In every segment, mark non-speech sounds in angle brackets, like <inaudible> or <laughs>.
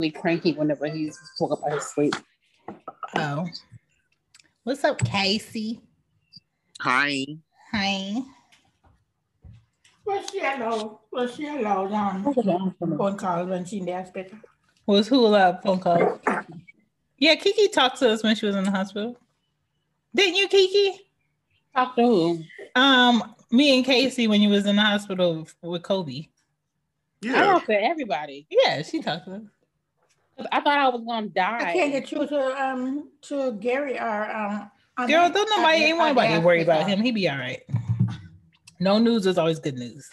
really cranky whenever he's woke up out of his sleep. Oh. What's up, Casey? Hi. Hi. Was she allowed? Was she allowed on phone call when she in the hospital? Was who allowed phone call? Yeah, Kiki talked to us when she was in the hospital. Didn't you, Kiki? Talk to who? Um, me and Casey when you was in the hospital with Kobe. I Yeah. talk to everybody. Yeah, she talked to us. I thought I was gonna die. I can't get you to um to Gary or um. Girl, don't nobody the- ain't nobody worry about him. He be all right. No news is always good news.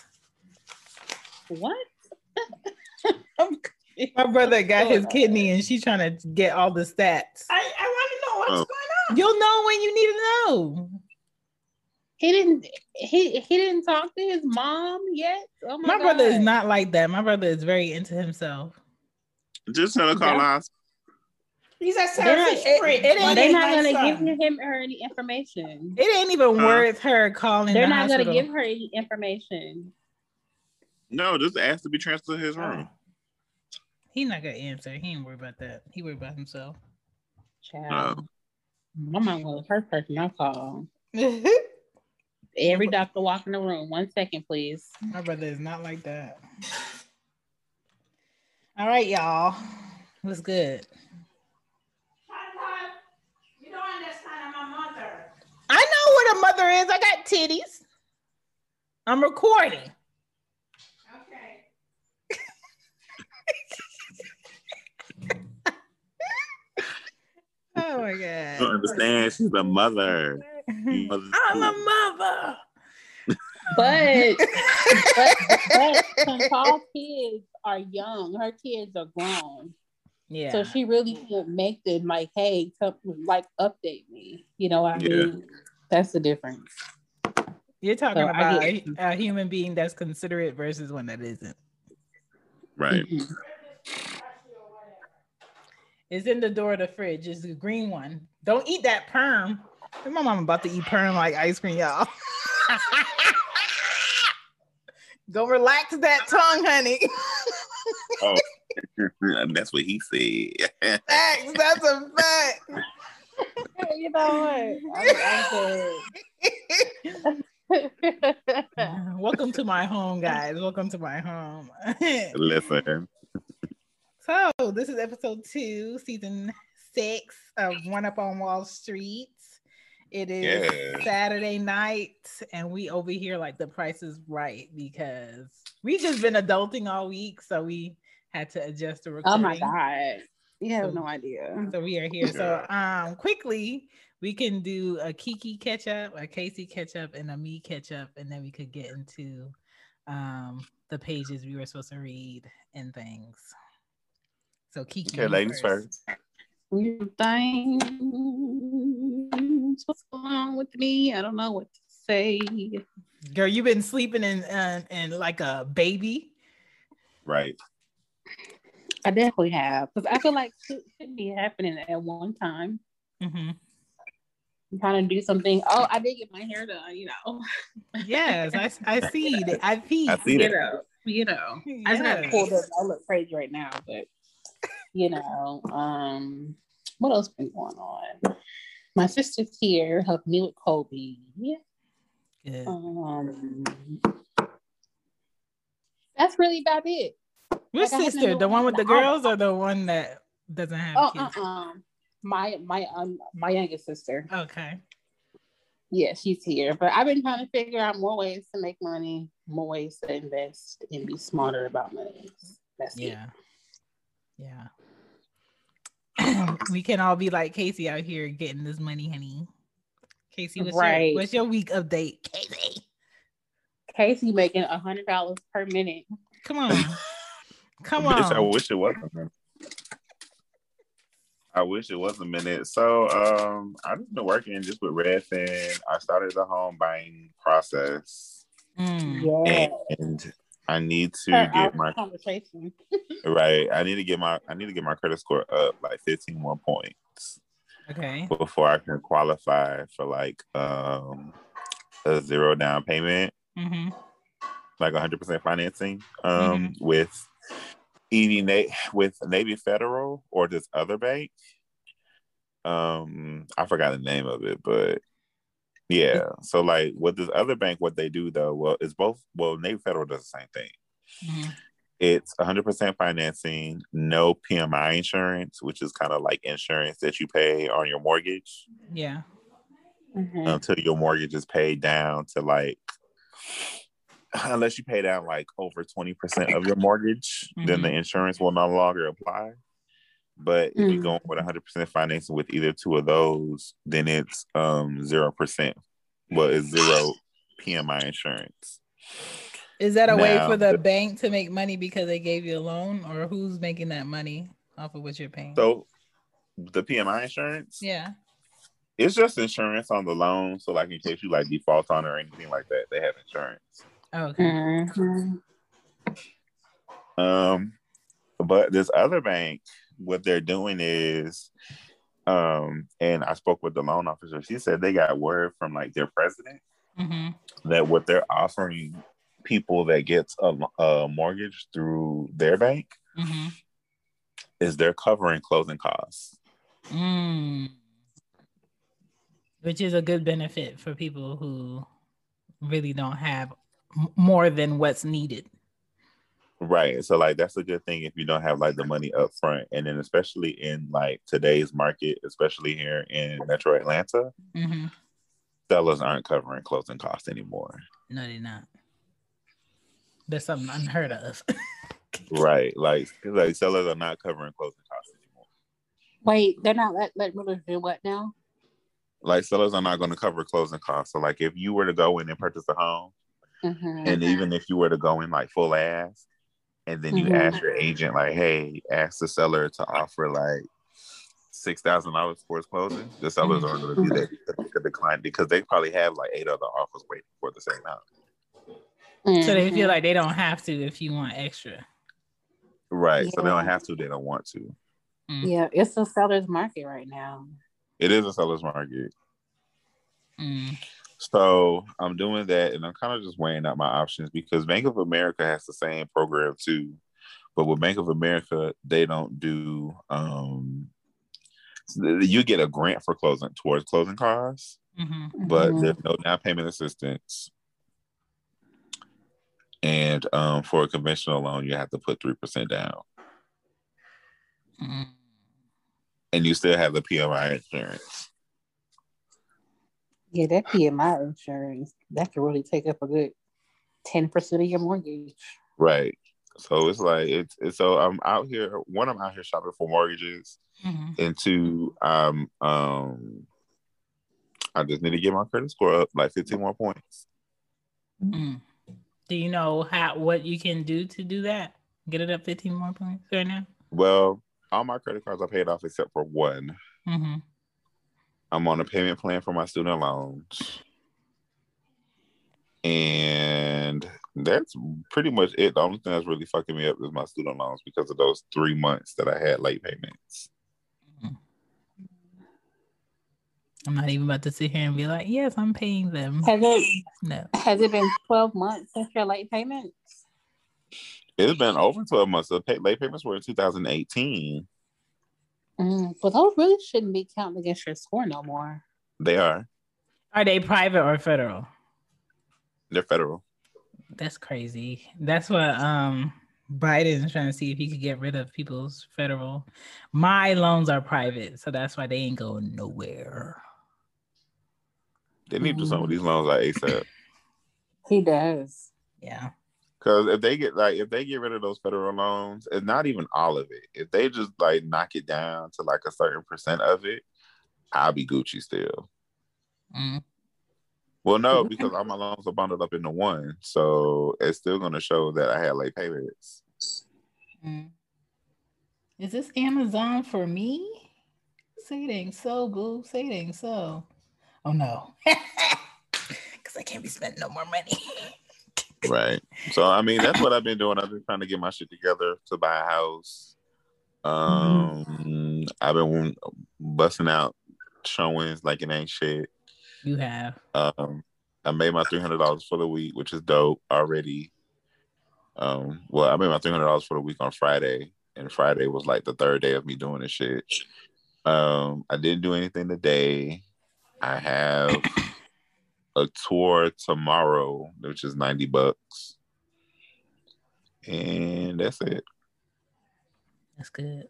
What? <laughs> My brother got his kidney and she's trying to get all the stats. I, I want to know what's Oh. going on. You'll know when you need to know. He didn't. He he didn't talk to his mom yet. Oh my, My brother is not like that. My brother is very into himself. Just tell her call Yeah. us. He's a They're not- selfish it- freak. it ain't- They're not gonna son. give him or any information. It ain't even Huh? worth her calling. They're the not hospital. gonna give her any information. No, just ask to be transferred to his room. He's not gonna answer. He ain't worry about that. He worry about himself. Child. My mom was the first person I called. <laughs> Every doctor walk in the room. One second, please. My brother is not like that. All right, y'all. What's good? You don't understand. I'm a mother. I know what a mother is. I got titties. I'm recording. Okay. <laughs> Oh my I don't god. understand. She's a mother. Mother <laughs> I'm a mother. But but, but Chantal's <laughs> kids are young. Her kids are grown. Yeah. So she really can't make them like, hey, come, like update me. You know what I Yeah. mean? That's the difference. You're talking So about a, a human being that's considerate versus one that isn't. Right. Mhm. It's in the door of the fridge. It's the green one. Don't eat that perm. My mom about to eat perm like ice cream, y'all. <laughs> Go relax that tongue, honey. Oh, <laughs> that's what he said. Facts. That's a fact. <laughs> you know what? I'm, I'm Welcome to my home, guys. Welcome to my home. <laughs> Listen. so this is episode two, season six of One Up on Wall Street. It is Yeah. Saturday night, and we over here like the price is right because we just been adulting all week, so we had to adjust the recording. oh my god. You have So- no idea. So we are here. So um quickly we can do a Kiki catch up, a Casey catch up, and a me catch up, and then we could get into um the pages we were supposed to read and things. So Kiki. Okay, you ladies first. New things. What's going on with me? I don't know what to say. Girl, you've been sleeping in uh, in like a baby. Right. I definitely have because I feel like it should be happening at one time. hmm I'm trying to do something. Oh, I did get my hair done. You know. Yes, I, I see it. I <laughs> see. I see you that. know. You know. I just got Yes. pulled up. I look crazy right now, but you know. Um, what else been going on? My sister's here helping me with Kobe. Good. Um, that's really about it. Which like sister? The one with the girls or the one that doesn't have Oh, kids? uh-uh. My my um my youngest sister. Okay. Yeah, she's here. But I've been trying to figure out more ways to make money, more ways to invest, and be smarter about money. That's it. Yeah. Yeah. Yeah. <laughs> we can all be like Casey out here getting this money, honey. Casey, what's, Right. your, what's your week update? Casey, Casey making a hundred dollars per minute. come on. <laughs> Come Bitch, I on. wish it wasn't. I wish it was a minute. So um I've been working just with Redfin. I started the home buying process Mm. Yeah. and I need to Her get my conversation. <laughs> right. I need to get my I need to get my credit score up like 15 more points Okay. before I can qualify for like um a zero down payment, Mm-hmm. like 100% financing um with ED Na- with Navy Federal or this other bank. Um, I forgot the name of it, but yeah. So like with this other bank, what they do though, well, it's both. Well, Navy Federal does the same thing. Mm-hmm. It's 100% financing, no PMI insurance, which is kind of like insurance that you pay on your mortgage Yeah. Mhm. until your mortgage is paid down to like unless you pay down like over 20% of your mortgage then the insurance will no longer apply but if you're Mm. going with 100% financing with either two of those then it's um 0% well it's zero pmi insurance Is that a way for the bank to make money because they gave you a loan, or who's making that money off of what you're paying? so the pmi insurance yeah. it's just insurance on the loan so like in case you like default on it or anything like that they have insurance Okay. Mhm. Um, but this other bank, what they're doing is, um, and I spoke with the loan officer. She said they got word from like their president hmm that what they're offering people that gets a, a mortgage through their bank hmm is they're covering closing costs. Mm. Which is a good benefit for people who really don't have more than what's needed. Right. So like that's a good thing if you don't have like the money up front. And then especially in like today's market, especially here in Metro Atlanta, hmm sellers aren't covering closing costs anymore. No, they're not. That's something unheard of. <laughs> Right. Like like sellers are not covering closing costs anymore. Wait, they're not let let realtors do what now? Like sellers are not going to cover closing costs. So like if you were to go in and purchase a home, Mhm. and even if you were to go in like full ass, and then you Mhm. ask your agent like, hey, ask the seller to offer like six thousand dollars for his closing, the sellers aren't going to do that because they could decline because they probably have like eight other offers waiting for the same house. so they feel Mhm. like they don't have to if you want extra. Right. So they don't have to. They don't want to. yeah, it's a seller's market right now. It is a seller's market. Mm. So I'm doing that and I'm kind of just weighing out my options because Bank of America has the same program too. But with Bank of America, they don't do um you get a grant for closing towards closing costs, hmm but Mhm. there's no down payment assistance. And um, for a conventional loan, you have to put three percent down, Mm. and you still have the PMI insurance. Yeah, that PMI insurance that could really take up a good ten percent of your mortgage. Right. So it's like it's, it's so I'm out here. One, I'm out here shopping for mortgages, hmm and two, um, um, I just need to get my credit score up like 15 more points. Mm. Do you know how what you can do to do that? Get it up 15 more points right now? Well, all my credit cards are paid off except for one. hmm I'm on a payment plan for my student loans, and that's pretty much it. The only thing that's really fucking me up is my student loans because of those three months that I had late payments. Mm-hmm. I'm not even about to sit here and be like, yes, I'm paying them. Has it No. has it been twelve months since your late payments? It's been over 12 months. The pay- late payments were in 2018. Mm, but those really shouldn't be counting against your score no more. They are. Are they private or federal? They're federal. That's crazy. That's what um Biden's trying to see if he could get rid of people's federal. My loans are private, so that's why they ain't going nowhere. They need to do some of these loans like ASAP. He does. Yeah. Because if they get like if they get rid of those federal loans, it's not even all of it. If they just like knock it down to like a certain percent of it, I'll be Gucci still. Mm. Well, no, <laughs> because all my loans are bundled up into one, so it's still going to show that I had late payments. Mm. Is this Amazon for me? Say so, boo. Say so. Oh no. <laughs> Because I can't be spending no more money. <laughs> Right. So I mean, that's what I've been doing. I've been trying to get my shit together to buy a house. Um, I've been busting out showings like it ain't shit. you have. Um, I made my three hundred dollars for the week, which is dope already. Um, well, I made my three hundred dollars for the week on Friday, and Friday was like the third day of me doing this shit. Um, I didn't do anything today. I have a tour tomorrow, which is ninety bucks, and that's it. That's good.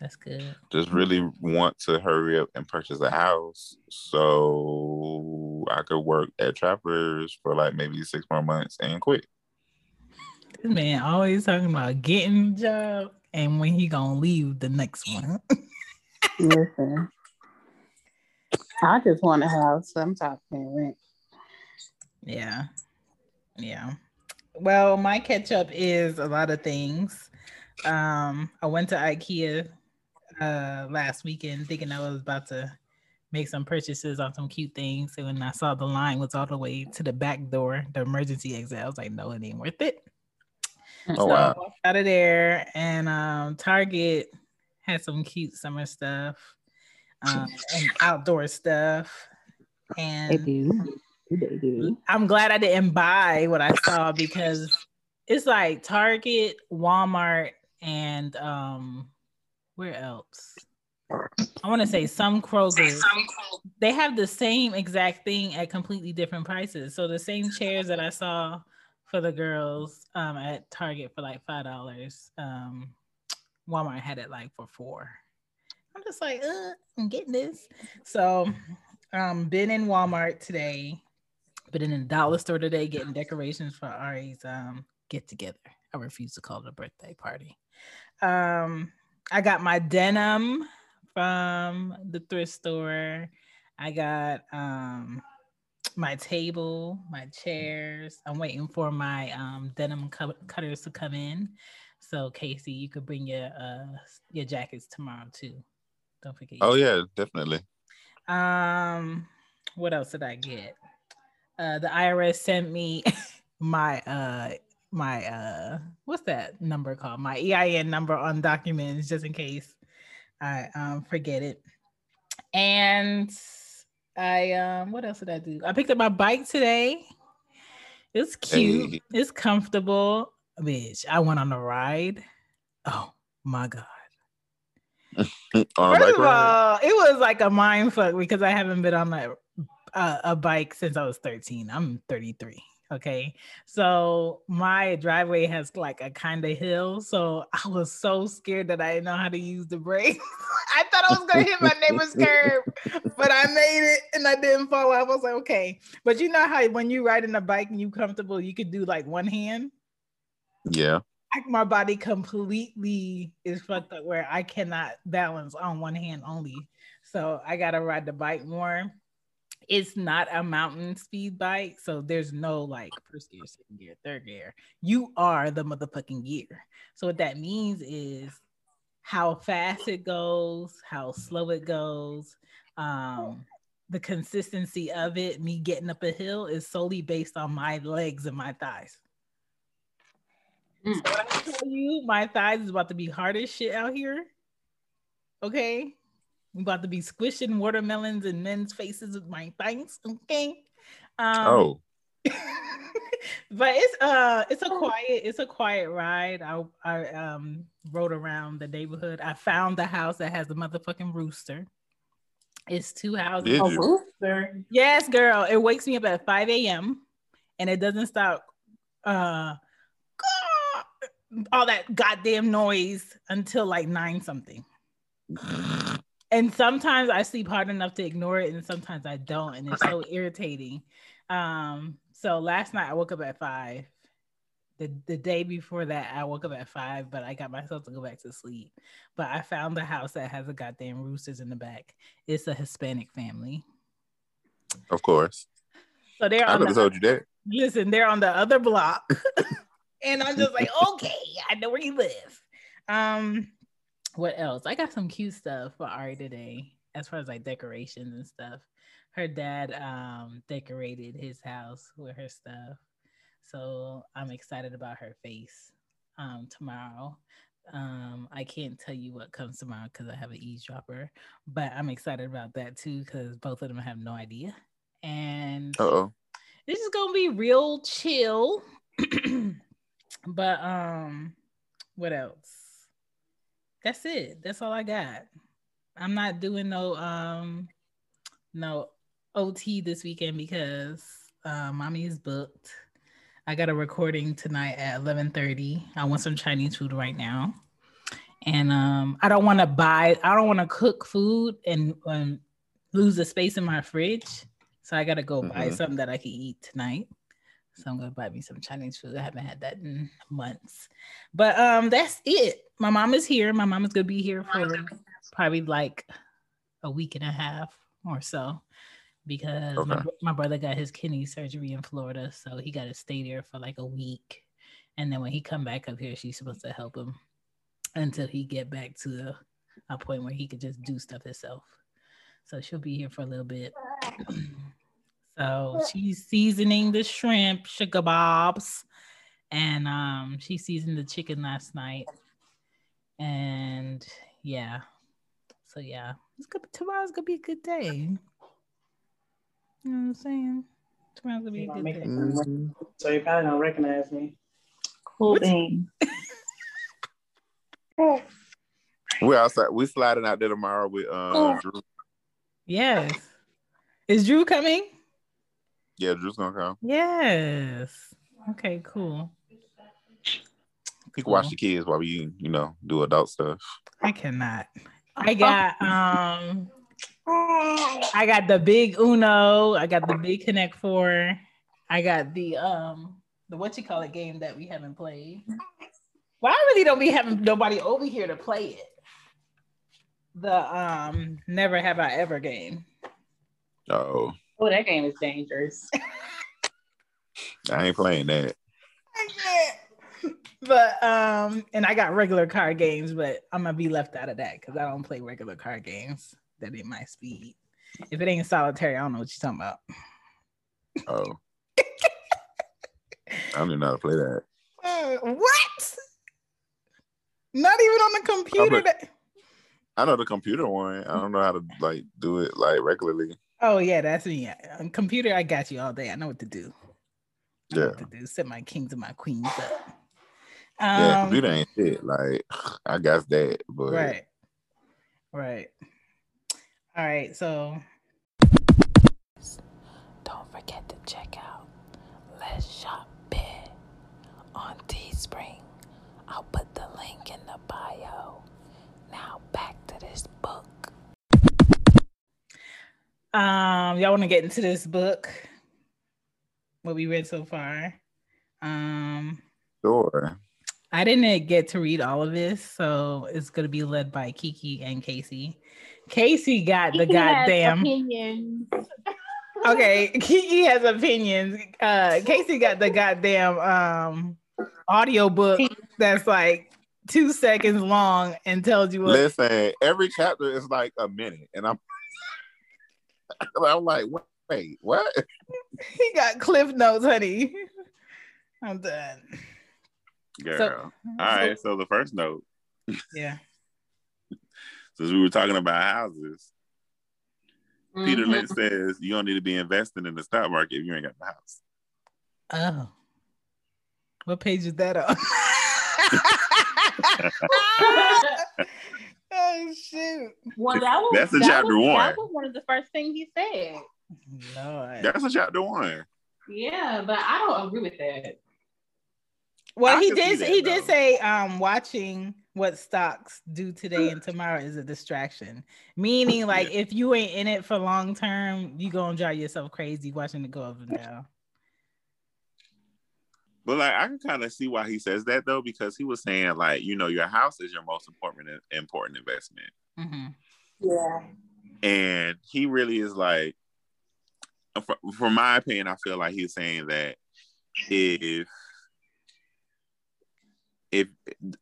That's good. Just really want to hurry up and purchase a house so I could work at Trappers for like maybe six more months and quit. This man always talking about getting a job and when he gonna leave the next one. <laughs> Listen, I just want to have some type of rent. Yeah. Yeah. Well, my catch up is a lot of things. Um, I went to IKEA uh last weekend thinking I was about to make some purchases on some cute things. And when I saw the line was all the way to the back door, the emergency exit, I was like, no, it ain't worth it. Oh so wow. I walked out of there and um Target had some cute summer stuff um, and outdoor stuff. And do. They do. I'm glad I didn't buy what I saw because it's like Target, Walmart, and um, where else? I want to say some Kroger. They have the same exact thing at completely different prices. So the same chairs that I saw for the girls um, at Target for like five dollars, um, Walmart had it like for four. I'm just like, uh, I'm getting this. So, um, been in Walmart today, been in the dollar store today <laughs> getting decorations for Ari's um get together. I refuse to call it a birthday party. Um, I got my denim from the thrift store. I got um my table, my chairs. I'm waiting for my um denim cu- cutters to come in. So Casey, you could bring your uh your jackets tomorrow too. Don't forget. Oh yeah, definitely. Um, what else did I get? Uh, the IRS sent me <laughs> my uh my uh what's that number called? My EIN number on documents just in case I um forget it. And I um what else did I do? I picked up my bike today. It's cute. Hey. It's comfortable. Bitch, I went on a ride. Oh my god. <laughs> First of all, it was like a mind fuck because I haven't been on a, a a bike since I was 13. I'm 33. Okay. So my driveway has like a kind of hill. So <laughs> I was so scared that I didn't know how to use the brake. <laughs> I thought I was gonna hit my neighbor's curb, <laughs> but I made it and I didn't fall off. I was like, okay. But you know how when you riding a bike and you comfortable, you could do like one hand Yeah. like my body completely is fucked up where I cannot balance on one hand only. So I gotta ride the bike more. It's not a mountain speed bike, so there's no like first gear, second gear, third gear. You are the motherfucking gear. So what that means is how fast it goes, how slow it goes, um, the consistency of it. Me getting up a hill is solely based on my legs and my thighs. So when I tell you my thighs is about to be hard as shit out here. Okay. I'm about to be squishing watermelons in men's faces with my thighs. Okay. Um, Oh, <laughs> but it's uh it's a quiet it's a quiet ride. I I um rode around the neighborhood. I found the house that has the motherfucking rooster. It's two houses. Did A you? rooster. Yes, girl. It wakes me up at 5 a.m. and it doesn't stop uh all that goddamn noise until like nine something. And sometimes I sleep hard enough to ignore it, and sometimes I don't, and it's so irritating. Um, so last night I woke up at five. The the day before that I woke up at five, but I got myself to go back to sleep. But I found the house that has a goddamn roosters in the back. It's a Hispanic family. Of course. So they're I never the told you that. listen, they're on the other block. <laughs> and I'm just like, okay, I know where you live. Um, what else? I got some cute stuff for Ari today, as far as like decorations and stuff. Her dad um decorated his house with her stuff. So I'm excited about her face um tomorrow. Um, I can't tell you what comes tomorrow because I have an eavesdropper, but I'm excited about that too because both of them have no idea. And oh. this is gonna be real chill. <clears throat> but um, what else? That's it. That's all I got. I'm not doing no um no OT this weekend because uh, mommy is booked. I got a recording tonight at 11:30. I want some Chinese food right now. And um, I don't want to buy, I don't want to cook food and um, lose the space in my fridge. So I got to go mm-hmm. buy something that I can eat tonight. So I'm gonna buy me some Chinese food. I haven't had that in months. But um, that's it. My mom is here. My mom is gonna be here for probably like a week and a half or so because okay. my, my brother got his kidney surgery in Florida, so he got to stay there for like a week. And then when he come back up here, she's supposed to help him until he get back to a point where he could just do stuff himself. So she'll be here for a little bit. <clears throat> so she's seasoning the shrimp sugar bobs, and um, she seasoned the chicken last night. And yeah, so yeah, it's gonna be, tomorrow's gonna be a good day. You know what I'm saying? Tomorrow's gonna be a good day. Mm-hmm. So you probably don't recognize me. Cool thing. We're outside. We're sliding out there tomorrow with uh, Drew. Yes. Is Drew coming? Yeah, Drew's gonna come. Yes. Okay, cool. You can watch the kids while we, you know, do adult stuff. I cannot. I got <laughs> um I got the big Uno, I got the big Connect Four, I got the um the what you call it game that we haven't played. Well, I really don't be having nobody over here to play it. The um Never Have I Ever game. Oh. Oh, that game is dangerous. I ain't playing that. <laughs> But um, and I got regular card games, but I'm gonna be left out of that because I don't play regular card games that ain't my speed. If it ain't solitary, I don't know what you're talking about. Oh. <laughs> I don't even know how to play that. Uh, what? Not even on the computer. That... I know the computer one. I don't know how to like do it like regularly. Oh yeah, that's me. On computer, I got you all day. I know what to do. I yeah. to do. Set my kings and my queens up. Um, yeah, computer ain't shit. Like <sighs> I guess that, but right, right. All right, so don't forget to check out Let's Shop Bed on Teespring. I'll put the link in the bio. Now back to this book. Um, y'all want to get into this book? What we read so far? Um, sure. I didn't get to read all of this, so it's gonna be led by Kiki and Casey. Casey got the Kiki goddamn opinions. <laughs> okay, Kiki has opinions. Uh, Casey got the goddamn um audio book that's like two seconds long and tells you what. Listen, every chapter is like a minute, and I'm <laughs> I'm like, wait, what? He got cliff notes, honey. I'm done. Girl. So, All right. So the first note. Yeah. <laughs> Since we were talking about houses, mm-hmm. Peter Lynch says you don't need to be investing in the stock market if you ain't got the house. Oh. What page is that on? <laughs> <laughs> oh shoot! Well, that was that's a chapter was, one. That was one of the first things he said. Lord. That's a chapter one. Yeah, but I don't agree with that. Well, I he did. That, he though. did say um, watching what stocks do today and tomorrow is a distraction. Meaning, like if you ain't in it for long term, you gonna drive yourself crazy watching it go up and down. But like I can kind of see why he says that though, because he was saying like you know your house is your most important important investment. Mm-hmm. Yeah. And he really is like, for, for my opinion, I feel like he's saying that if if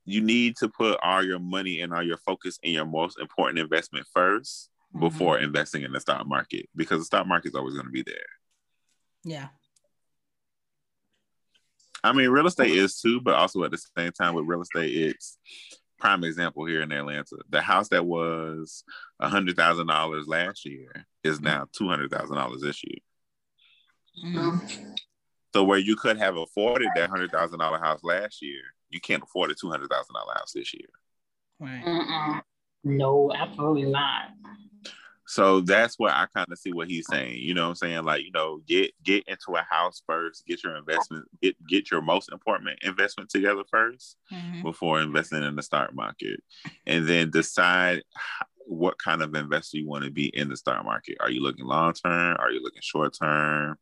you need to put all your money and all your focus in your most important investment 1st mm-hmm. before investing in the stock market because the stock market is always going to be there. Yeah. I mean, real estate is too, but also at the same time with real estate, it's prime example here in Atlanta. The house that was a hundred thousand dollars last year is now two hundred thousand dollars this year. Mm-hmm. So where you could have afforded that hundred thousand dollar house last year, you can't afford a two hundred thousand dollar house this year. Right. Mm-mm. No, absolutely not. So that's what I kind of see what he's saying. You know what I'm saying? Like, you know, get get into a house first, get your investment, get get your most important investment together 1st Mhm. before investing in the stock market. And then decide what kind of investor you want to be in the stock market. Are you looking long term? Are you looking short term?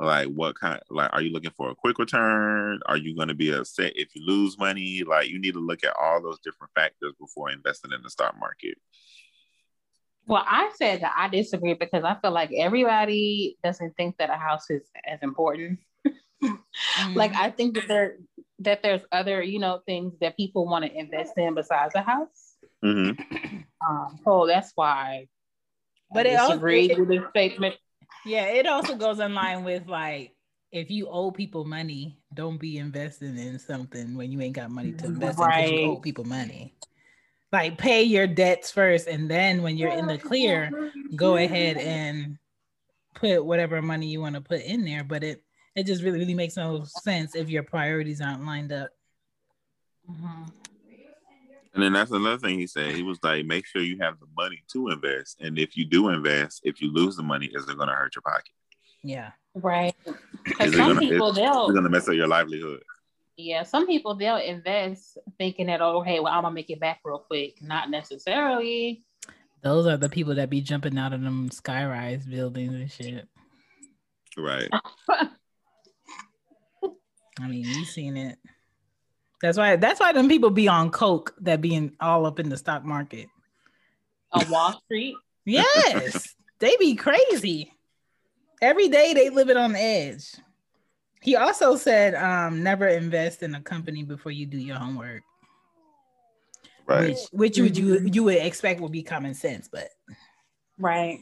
Like what kind like are you looking for a quick return? Are you going to be upset if you lose money? Like you need to look at all those different factors before investing in the stock market. Well, I said that I disagree because I feel like everybody doesn't think that a house is as important. <laughs> Like I think that there that there's other, you know, things that people want to invest in besides a house. hmm <clears throat> Um, so that's why But I it also- disagree it- with this statement. Yeah, it also goes in line with like if you owe people money, don't be investing in something when you ain't got money to invest in because you owe people money. Like pay your debts first, and then when you're in the clear, go ahead and put whatever money you want to put in there. But it it just really really makes no sense if your priorities aren't lined up. Mhm. And then that's another thing he said. He was like, make sure you have the money to invest. And if you do invest, if you lose the money, is it going to hurt your pocket? Yeah, Right. Is Because some gonna- people they'll It's going to mess up your livelihood. yeah, some people they'll invest thinking that oh hey well I'm gonna make it back real quick. Not necessarily. those are the people that be jumping out of them skyrise buildings and shit. Right. I mean, you've seen it. That's why. That's why them people be on coke that being all up in the stock market. On Wall Street. <laughs> Yes, they be crazy. Every day they live it on the edge. He also said, um, never invest in a company before you do your homework. Right. Which which would you you would expect would be common sense, but Right.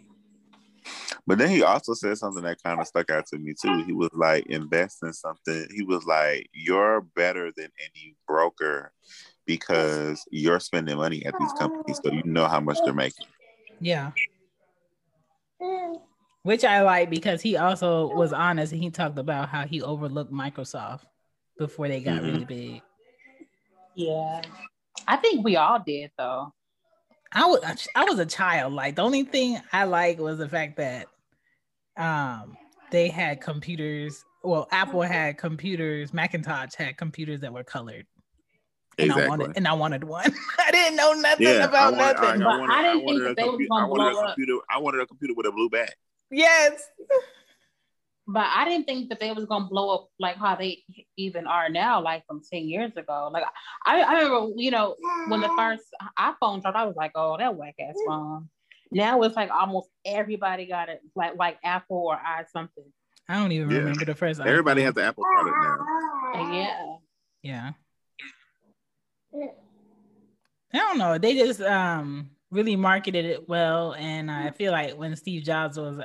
But then he also said something that kind of stuck out to me too. He was like, invest in something. He was like, you're better than any broker because you're spending money at these companies, so you know how much they're making. yeah. Which I like because he also was honest and he talked about how he overlooked Microsoft before they got Mhm. really big. Yeah. I think we all did though. I was I was a child. Like the only thing I like was the fact that um they had computers. Well, Apple had computers. Macintosh had computers that were colored, and I Exactly. wanted and I wanted one. <laughs> I didn't know nothing Yeah, I about wanted, nothing. I But wanted, I didn't I wanted think a that they was computer. gonna I wanted a blow up. computer. I wanted a computer with a blue back. yes, <laughs> But I didn't think that they was gonna blow up like how they even are now, like from 10 years ago. Like I, I remember, you know, when the first iPhone dropped, I was like, oh, that whack ass phone. Now it's like almost everybody got it, like like Apple or i something. I don't even Yeah. remember the first. Everybody iPhone. has the Apple product now. Yeah. Yeah. I don't know. They just um really marketed it well, and I feel like when Steve Jobs was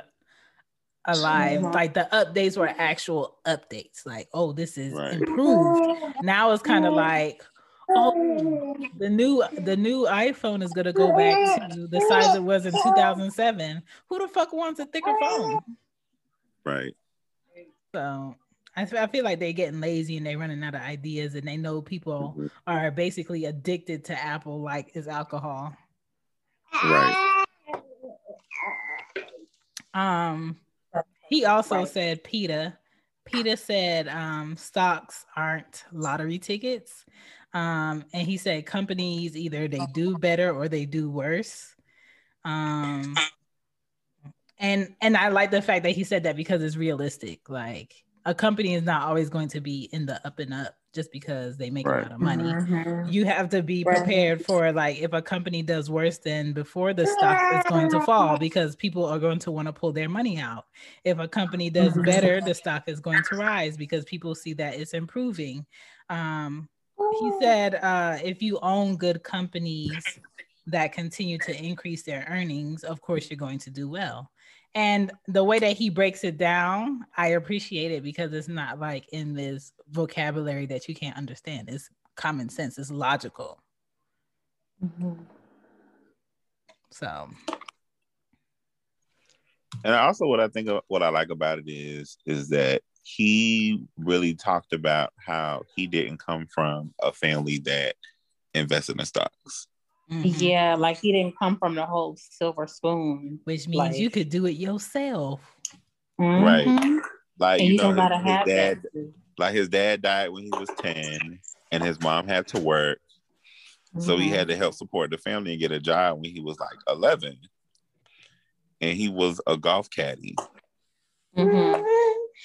alive, Mhm. like the updates were actual updates. Like, oh, this is Right. improved. Now it's kind of like, oh, the new the new iPhone is gonna go back to the size it was in 2007. Who the fuck wants a thicker phone? Right. So I, I feel like they're getting lazy and they're running out of ideas, and they know people Mhm. are basically addicted to Apple like is alcohol. Right. Um, he also said Peter. Peter said um, stocks aren't lottery tickets. Um, and he said companies either they do better or they do worse. Um, and and I like the fact that he said that because it's realistic. Like a company is not always going to be in the up and up just because they make a lot of money Mhm. you have to be prepared for like if a company does worse than before the stock is going to fall because people are going to want to pull their money out if a company does Mhm. better the stock is going to rise because people see that it's improving um, he said uh, if you own good companies that continue to increase their earnings of course you're going to do well. And the way that he breaks it down i appreciate it because it's not like in this vocabulary that you can't understand. It's common sense. It's logical. Mhm. so. And also, what I think of, what I like about it is, is that he really talked about how he didn't come from a family that invested in stocks. Mhm. Yeah, like he didn't come from the whole silver spoon. Which means Like- you could do it yourself. Right. Mhm. Like And you you know, don't gotta his, his have dad, that. like his dad died when he was ten, and his mom had to work, so he Mhm. had to help support the family and get a job when he was like eleven, and he was a golf caddy. Mhm.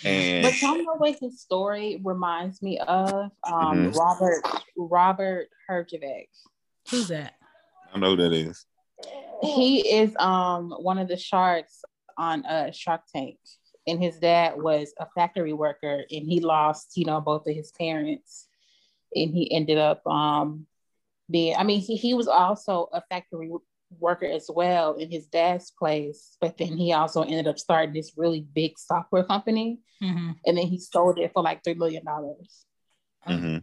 And But y'all know what his story reminds me of? Um, Mhm. Robert Robert Herjavec. Who's that? I know who that is. He is um one of the sharks on uh Shark Tank, and his dad was a factory worker, and he lost you know both of his parents, and he ended up um being. I mean, he he was also a factory worker as well in his dad's place, but then he also ended up starting this really big software company, Mhm. and then he sold it for like three million dollars. hmm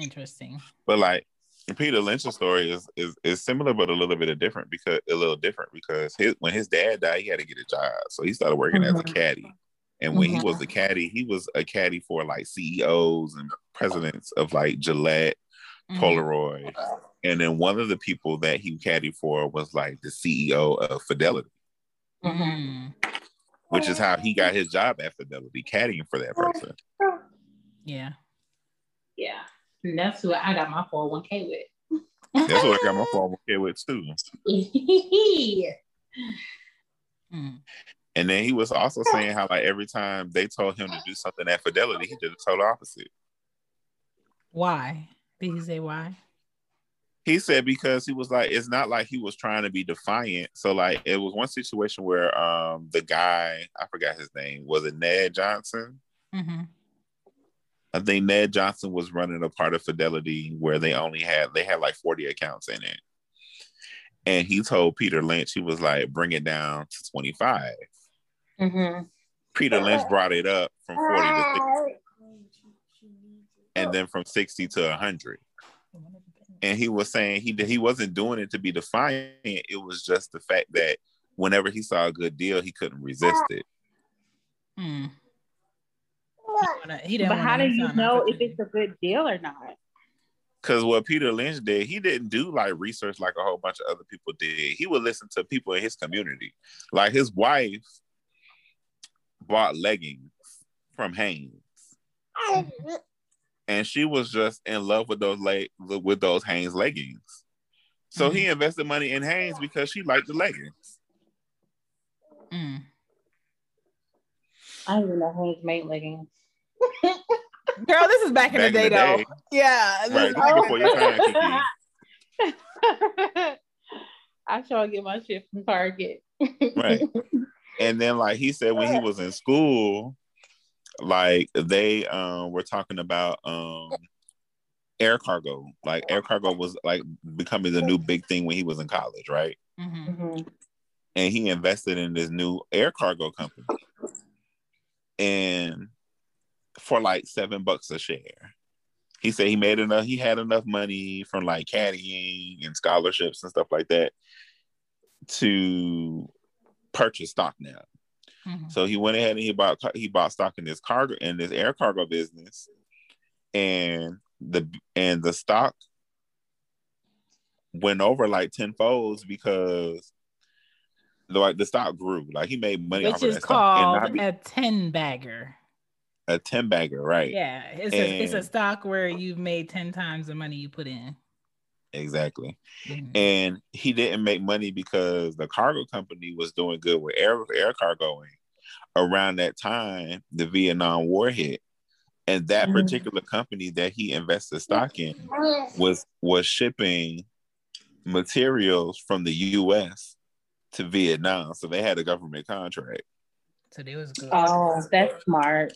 Interesting. But like Peter Lynch's story is, is is similar, but a little bit of different because a little different because his when his dad died, he had to get a job, so he started working as a Mhm. caddy. And when he Mhm. was a caddy, he was a caddy for like CEOs and presidents of like Gillette, Mhm. Polaroid, and then one of the people that he caddied for was like the CEO of Fidelity, Mhm. which is how he got his job at Fidelity, caddying for that person. Yeah. Yeah, and that's who I got my 401k with. That's what I got my 401k with too. <laughs> Mm. And then he was also saying how like every time they told him to do something at Fidelity, he did the total opposite. Why? Did he say why? He said because he was like, it's not like he was trying to be defiant. So like it was one situation where um the guy, I forgot his name, was it Ned Johnson? Mm-hmm. I think Ned Johnson was running a part of Fidelity where they only had they had like 40 accounts in it. And he told Peter Lynch, he was like, bring it down to 25. Mm-hmm. Peter Lynch brought it up from 40 to 60, and then from 60 to 100. And he was saying he he wasn't doing it to be defiant. It was just the fact that whenever he saw a good deal, he couldn't resist it. Mm. He, wanna, he didn't But how do you know if it's a good deal or not? Because what Peter Lynch did, he didn't do like research like a whole bunch of other people did. He would listen to people in his community. Like his wife bought leggings from Hanes. And she was just in love with those leg with those Hanes leggings. So he invested money in Hanes because she liked the leggings. Mm. I don't even know who's made leggings. <laughs> Girl, this is back in Back the day, in the though. day. Yeah. this- Right, this is before your time, <laughs> I sure get my shit from Target. Right. <laughs> and then like he said when he was in school like they um were talking about um air cargo. Like air cargo was like becoming the new big thing when he was in college right? Mhm. Mhm. and he invested in this new air cargo company. And for like seven bucks a share. He said he made enough he had enough money from like caddying and scholarships and stuff like that to purchase stock now Mhm. So he went ahead and he bought he bought stock in this cargo in this air cargo business, and the and the stock went over like ten folds because like the stock grew. Like he made money Which off of that stock and called be a 10 bagger. a ten bagger, right? Yeah. It's a, it's a stock where you've made 10 times the money you put in. Exactly. Mhm. And he didn't make money because the cargo company was doing good with air air cargoing. Around that time, the Vietnam War hit, and that Mhm. particular company that he invested stock in was was shipping materials from the U.S. to Vietnam, so they had a government contract. So they was good. Oh, that's smart.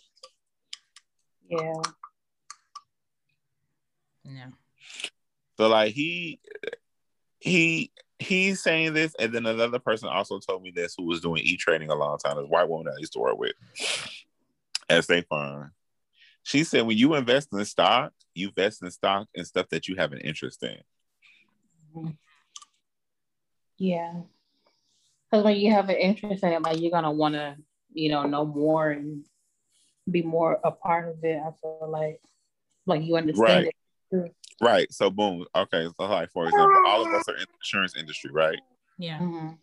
Yeah. yeah. So like he he he's saying this, and then another person also told me this who was doing e trading a long time. This white woman I used to work with at State Farm. She said when you invest in stock, you invest in stock and stuff that you have an interest in. Yeah. Because when you have an interest in it, like you're gonna want to you know, know more and be more a part of it. I feel like like you understand Right. it. Right. So boom. Okay. So like for example, all of us are in the insurance industry, right? Yeah. Mhm.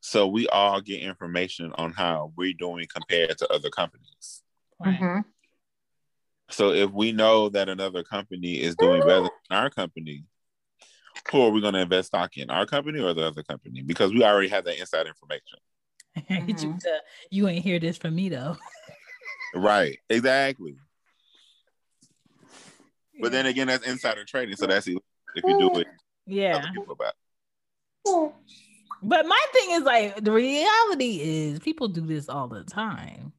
So we all get information on how we're doing compared to other companies. Right. Mhm. So if we know that another company is doing better than our company, who are we going to invest stock in? Our company or the other company? Because we already have that inside information. you, Mhm. uh, you ain't hear this from me though. Right. Exactly. But then again, that's insider trading. So that's if you do it, yeah. But my thing is like the reality is people do this all the time.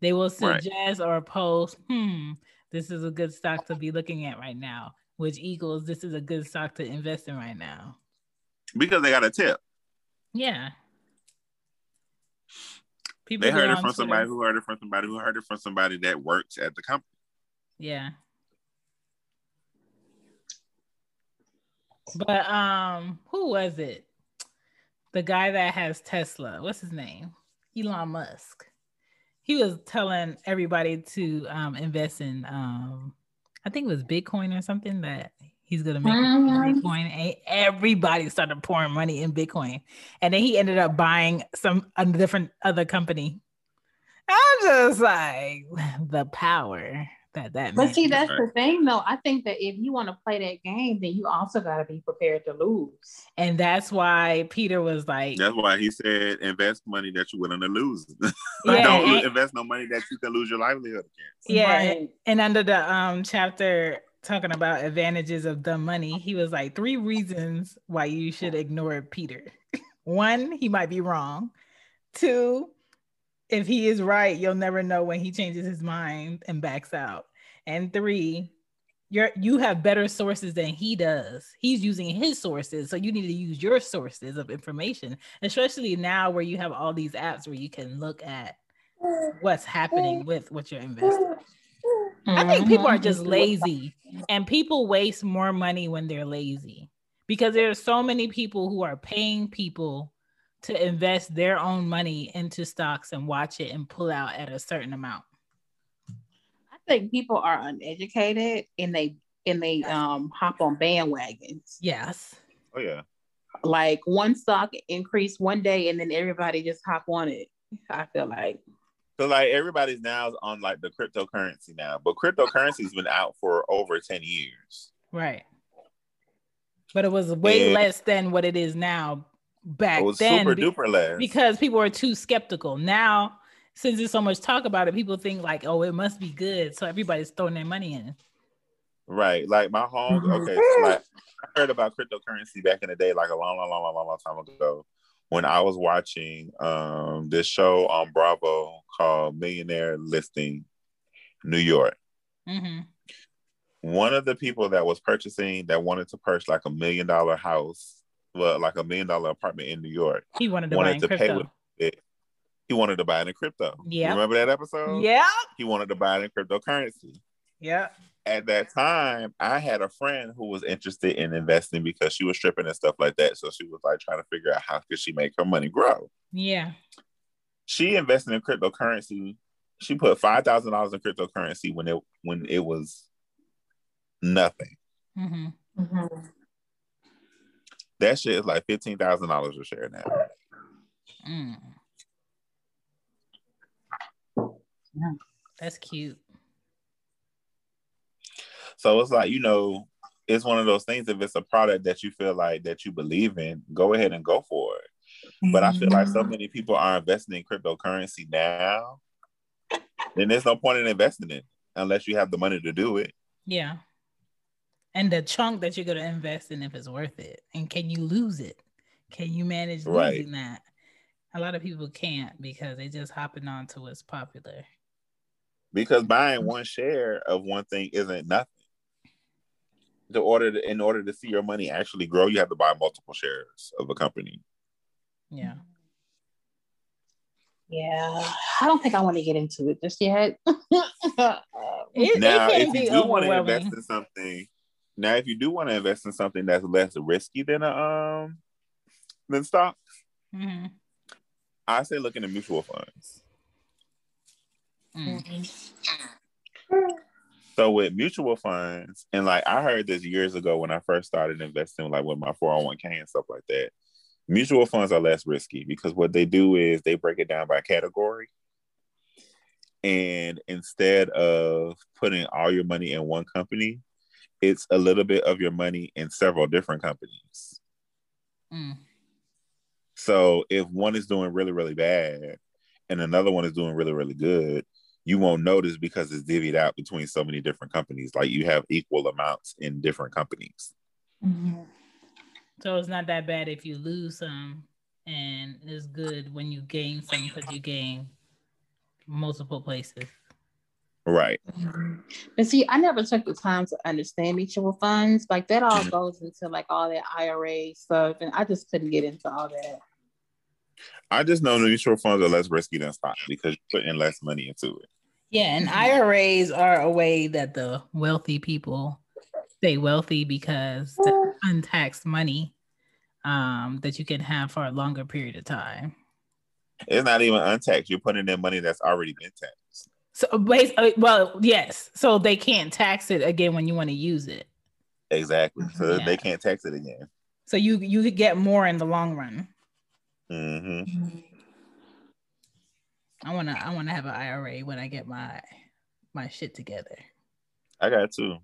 They will Right. suggest or post, hmm, this is a good stock to be looking at right now, which equals this is a good stock to invest in right now. Because they got a tip. Yeah. People They heard it from somebody who heard it from somebody who heard it from somebody that works at the company. Yeah. But um, who was it? The guy that has Tesla. What's his name? Elon Musk. He was telling everybody to um invest in um, I think it was Bitcoin or something that he's gonna make Mhm. Bitcoin. And everybody started pouring money in Bitcoin, and then he ended up buying some a different other company. I'm just like <laughs> the power that that. But see, that's Right. the thing, though. I think that if you want to play that game, then you also got to be prepared to lose. And that's why Peter was like, That's why he said invest money that you're willing to lose. <laughs> Yeah, Don't and- invest no money that you can lose your livelihood against. yeah. Right. And under the um chapter talking about advantages of dumb money, he was like three reasons why you should ignore Peter. <laughs> One, he might be wrong. Two, if he is right, you'll never know when he changes his mind and backs out. And three, you're you have better sources than he does. He's using his sources, so you need to use your sources of information, especially now where you have all these apps where you can look at what's happening with what you're investing. I think people are just mm-hmm. lazy and people waste more money when they're lazy because there are so many people who are paying people to invest their own money into stocks and watch it and pull out at a certain amount. I think people are uneducated and they and they um hop on bandwagons. Yes. Oh yeah. Like one stock increased one day and then everybody just hop on it. I feel like So like everybody's now on like the cryptocurrency now, but cryptocurrency's been out for over 10 years. Right. But it was way And- less than what it is now back It was then super be- duper less. because people are too skeptical. Now, since there's so much talk about it, people think like, oh, it must be good. So everybody's throwing their money in. Right. Like my home, Mhm. okay. So like I heard about cryptocurrency back in the day, like a long, long, long, long, long, long time ago, when I was watching um this show on Bravo called Millionaire Listing New York. hmm One of the people that was purchasing that wanted to purchase like a million dollar house, well, like a million dollar apartment in New York, He wanted to buy wanted in to pay with it. He wanted to buy it in crypto. Yeah. Remember that episode? Yeah. He wanted to buy it in cryptocurrency. Yeah. at that time, I had a friend who was interested in investing because she was stripping and stuff like that. So she was like trying to figure out how could she make her money grow. Yeah. She invested in cryptocurrency. She put five thousand dollars in cryptocurrency when it when it was nothing. hmm That shit is like fifteen thousand dollars a share now. Mm. That's cute. So it's like you know, it's one of those things. If it's a product that you feel like that you believe in, go ahead and go for it. But I feel like so many people are investing in cryptocurrency now. Then there's no point in investing in it unless you have the money to do it. Yeah. And the chunk that you're gonna invest in if it's worth it. And can you lose it? Can you manage Right. losing that? A lot of people can't because they just hopping on to what's popular. Because buying one share of one thing isn't nothing. To order to, in order to see your money actually grow, you have to buy multiple shares of a company. Yeah. Yeah, I don't think I want to get into it just yet. <laughs> It, now, it can if be you do want to invest in something, now if you do want to invest in something that's less risky than a um than stock, hmm I say look into mutual funds. Mm. So with mutual funds, and like I heard this years ago when I first started investing, like with my 401k and stuff like that, mutual funds are less risky because what they do is they break it down by category. And instead of putting all your money in one company, it's a little bit of your money in several different companies. Mm. So if one is doing really, really bad and another one is doing really, really good, you won't notice because it's divvied out between so many different companies. Like you have equal amounts in different companies. Mm-hmm. So it's not that bad if you lose some, and it's good when you gain some because you gain multiple places. Right. But see, I never took the time to understand mutual funds. Like that all Mhm. goes into like all that IRA stuff, and I just couldn't get into all that. I just know mutual funds are less risky than stocks because you're putting less money into it. Yeah, and IRAs are a way that the wealthy people stay wealthy because the untaxed money um, that you can have for a longer period of time. It's not even untaxed. You're putting in money that's already been taxed. So, bas- uh, well, yes. So they can't tax it again when you want to use it. Exactly. So Yeah. they can't tax it again. So you you could get more in the long run. Mm-hmm. I wanna I wanna have an IRA when I get my my shit together. I got two.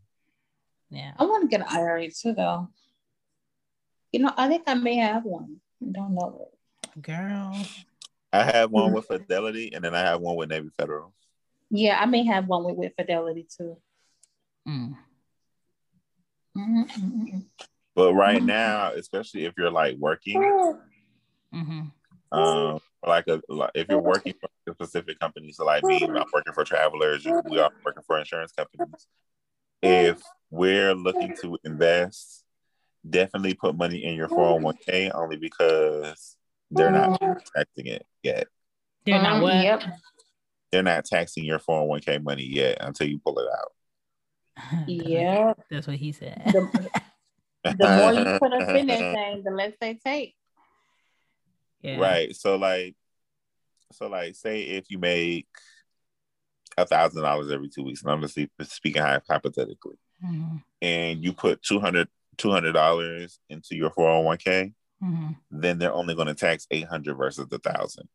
Yeah. I want to get an IRA too, though. You know, I think I may have one. I don't know it. Girl. I have one with Fidelity, and then I have one with Navy Federal. Yeah, I may have one with, with Fidelity too. Mm. Mhm, mhm, mhm. But right now, especially if you're like working, hmm um, like a like if you're working for a specific company, so like me, I'm working for travelers, we are working for insurance companies. If we're looking to invest, definitely put money in your 401k only because they're not protecting it yet. They're not what? Yep. They're not taxing your 401k money yet until you pull it out. <laughs> Yeah. That's what he said. The, <laughs> the more you put up in that thing, the less they take. yeah. Right. So like, so like, say if you make a thousand dollars every two weeks, and I'm just speaking hy- hypothetically, Mhm. and you put 200 dollars into your 401k, Mhm. then they're only going to tax 800 versus the thousand.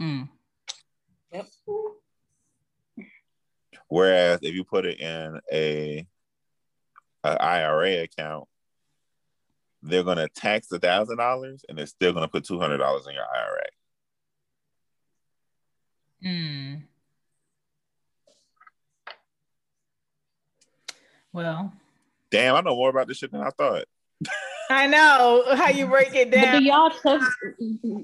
Mm. Yep. Whereas if you put it in a, a IRA account, they're going to tax the thousand dollars, and they're still going to put 200 dollars in your IRA. Mm. Well, Damn, I know more about this shit than I thought. I know how you break it But down. do y'all check?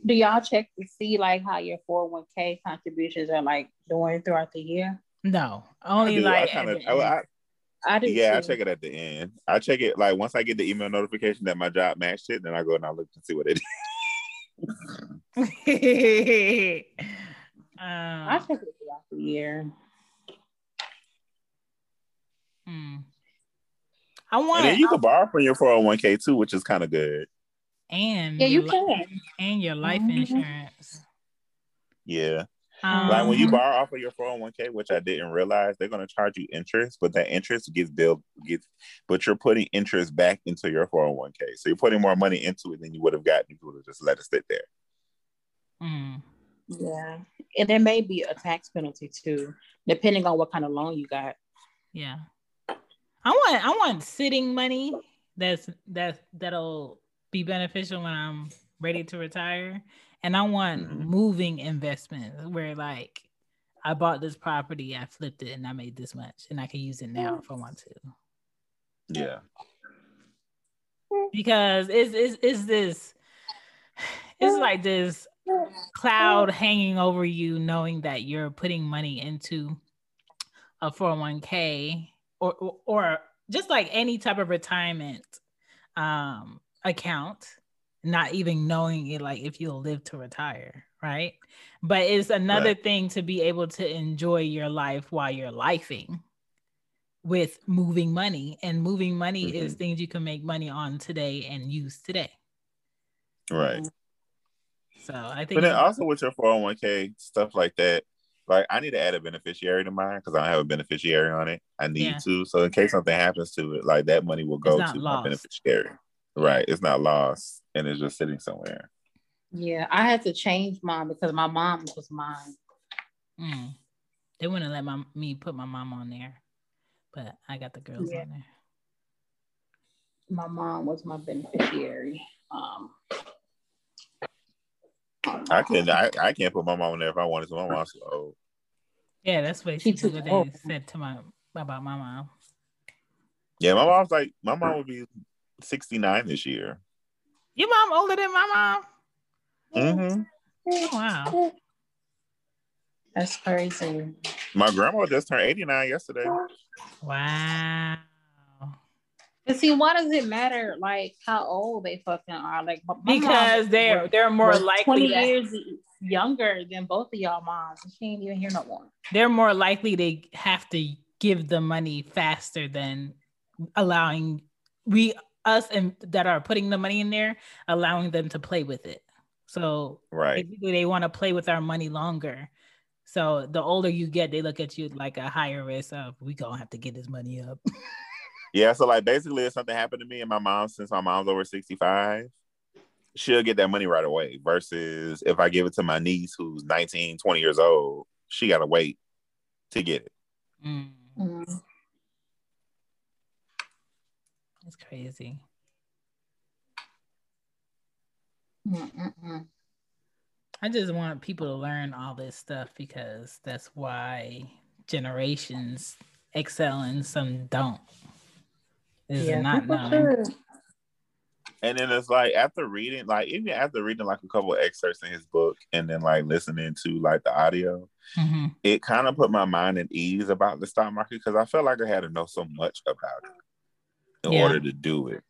Do y'all check to see like how your four hundred one k contributions are like doing throughout the year? No, I only do. like I kind at of, the end. I, I do. Yeah, I check it at the end. I check it like once I get the email notification that my job matched it, then I go and I look to see what it is. <laughs> I um, check it throughout the year. hmm. I want And then you can borrow from your 401k too, which is kind of good. and Yeah, you your li- can. and your life Mhm. insurance. Yeah. Um, Like when you borrow off of your 401k, which I didn't realize, they're gonna charge you interest, but that interest gets billed gets but you're putting interest back into your 401k. So you're putting more money into it than you would have gotten if you would have just let it sit there. mm, Yeah, and there may be a tax penalty too, depending on what kind of loan you got. yeah. I want I want sitting money that's that that'll be beneficial when I'm ready to retire. And I want Mhm. moving investments where like I bought this property, I flipped it, and I made this much, and I can use it now if I want to. Yeah. Because it's it's, it's this it's like this cloud hanging over you knowing that you're putting money into a 401k or or, or just like any type of retirement um account not even knowing it like if you'll live to retire right but it's another Right. thing to be able to enjoy your life while you're lifing with moving money and moving money is things you can make money on today and use today Right. So I think. But then also with your 401k stuff like that, like I need to add a beneficiary to mine because I don't have a beneficiary on it. I need Yeah. to. So in case something happens to it, like that money will go to lost. my beneficiary. Right. It's not lost and it's just sitting somewhere. Yeah, I had to change mine because my mom was mine. Mm. They wouldn't let my me put my mom on there, but I got the girls Yeah. on there. My mom was my beneficiary. Um, I can I, I can't put my mom in there if I wanted to. My mom's so old. Yeah, that's what She she too what they said to my about my mom. Yeah, my mom's like my mom would be 69 this year. Your mom older than my mom? Mm-hmm. Oh, wow. that's crazy. My grandma just turned 89 yesterday. Wow. And see, why does it matter like how old they fucking are? Like Because they're was- they're more likely twenty to, years younger than both of y'all moms. She ain't even here no more. they're more likely to have to give the money faster than allowing we us and that are putting the money in there, allowing them to play with it. So Right. basically they want to play with our money longer. So the older you get, they look at you like a higher risk of we gonna have to get this money up. <laughs> Yeah, so like basically if something happened to me and my mom, since my mom's over 65, she'll get that money right away. Versus if I give it to my niece who's 19, 20 years old, she gotta wait to get it. Mm, Mm. that's crazy. Mm-mm-mm. I just want people to learn all this stuff because that's why generations excel and some don't. Is Yeah, not people known. And then it's like after reading, like even after reading like a couple of excerpts in his book and then like listening to like the audio, Mhm. it kind of put my mind at ease about the stock market because I felt like I had to know so much about it in Yeah. order to do it.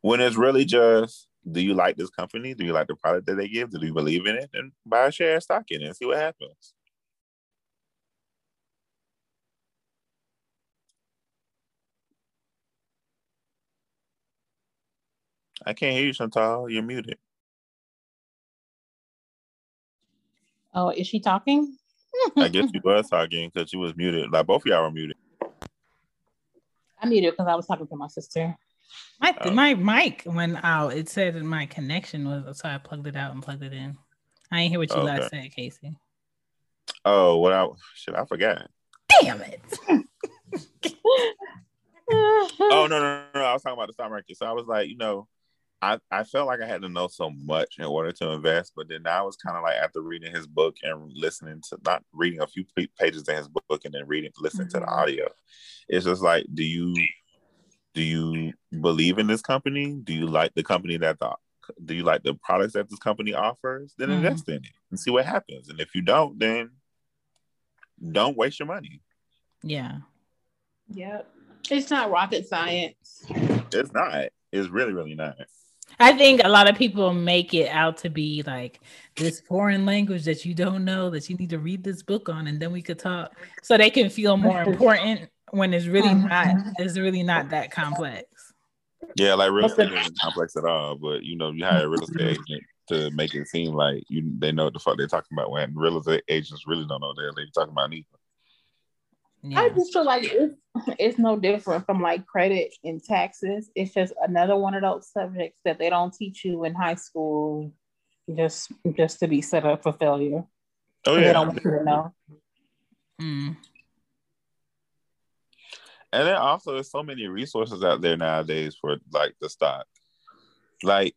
When it's really just, do you like this company? Do you like the product that they give? Do you believe in it? And buy a share of stock in it and see what happens. I can't hear you, Chantal. You're muted. Oh, is she talking? I guess you was talking because you was muted. Like both of y'all were muted. I muted because I was talking to my sister. My Oh. my mic went out. It said that my connection was so I plugged it out and plugged it in. I didn't hear what you oh, Okay. last said, Casey. Oh, what I shit, I forgot. Damn it. <laughs> Oh no, no, no, no. I was talking about the stock market. So I was like, you know, I, I felt like I had to know so much in order to invest, but then I was kind of like after reading his book and listening to not reading a few pages in his book and then reading listening to the Mhm. audio. It's just like, do you do you believe in this company? Do you like the company that the do you like the products that this company offers? Then Mhm. invest in it and see what happens. And if you don't, then don't waste your money. Yeah. Yep. It's not rocket science. It's not. It's really, really not. I think a lot of people make it out to be like this foreign language that you don't know that you need to read this book on and then we could talk so they can feel more important when it's really uh-huh. not it's really not that complex. Yeah, like real estate isn't complex at all, but you know, you hire a real estate agent to make it seem like you they know what the fuck they're talking about when real estate agents really don't know what they're talking about either. I just feel like it's, it's no different from like credit and taxes. It's just another one of those subjects that they don't teach you in high school just just to be set up for failure. Oh They yeah. don't want you to know. Mm. And then also there's so many resources out there nowadays for like the stock. Like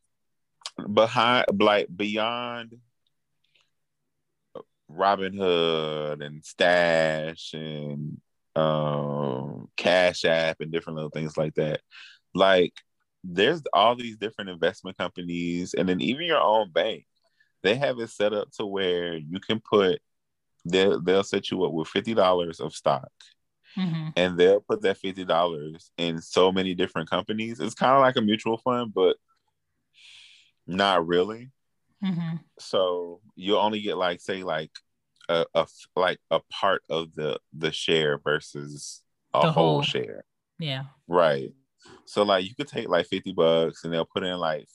behind like beyond Robinhood and Stash and um Cash App and different little things like that. Like there's all these different investment companies and then even your own bank. They have it set up to where you can put they'll they'll set you up with fifty dollars of stock Mhm. and they'll put that fifty dollars in so many different companies. It's kind of like a mutual fund, but not really. Mhm. So you only get like say like a, a like a part of the the share versus a whole whole. share, Yeah. right? So like you could take like fifty bucks and they'll put in like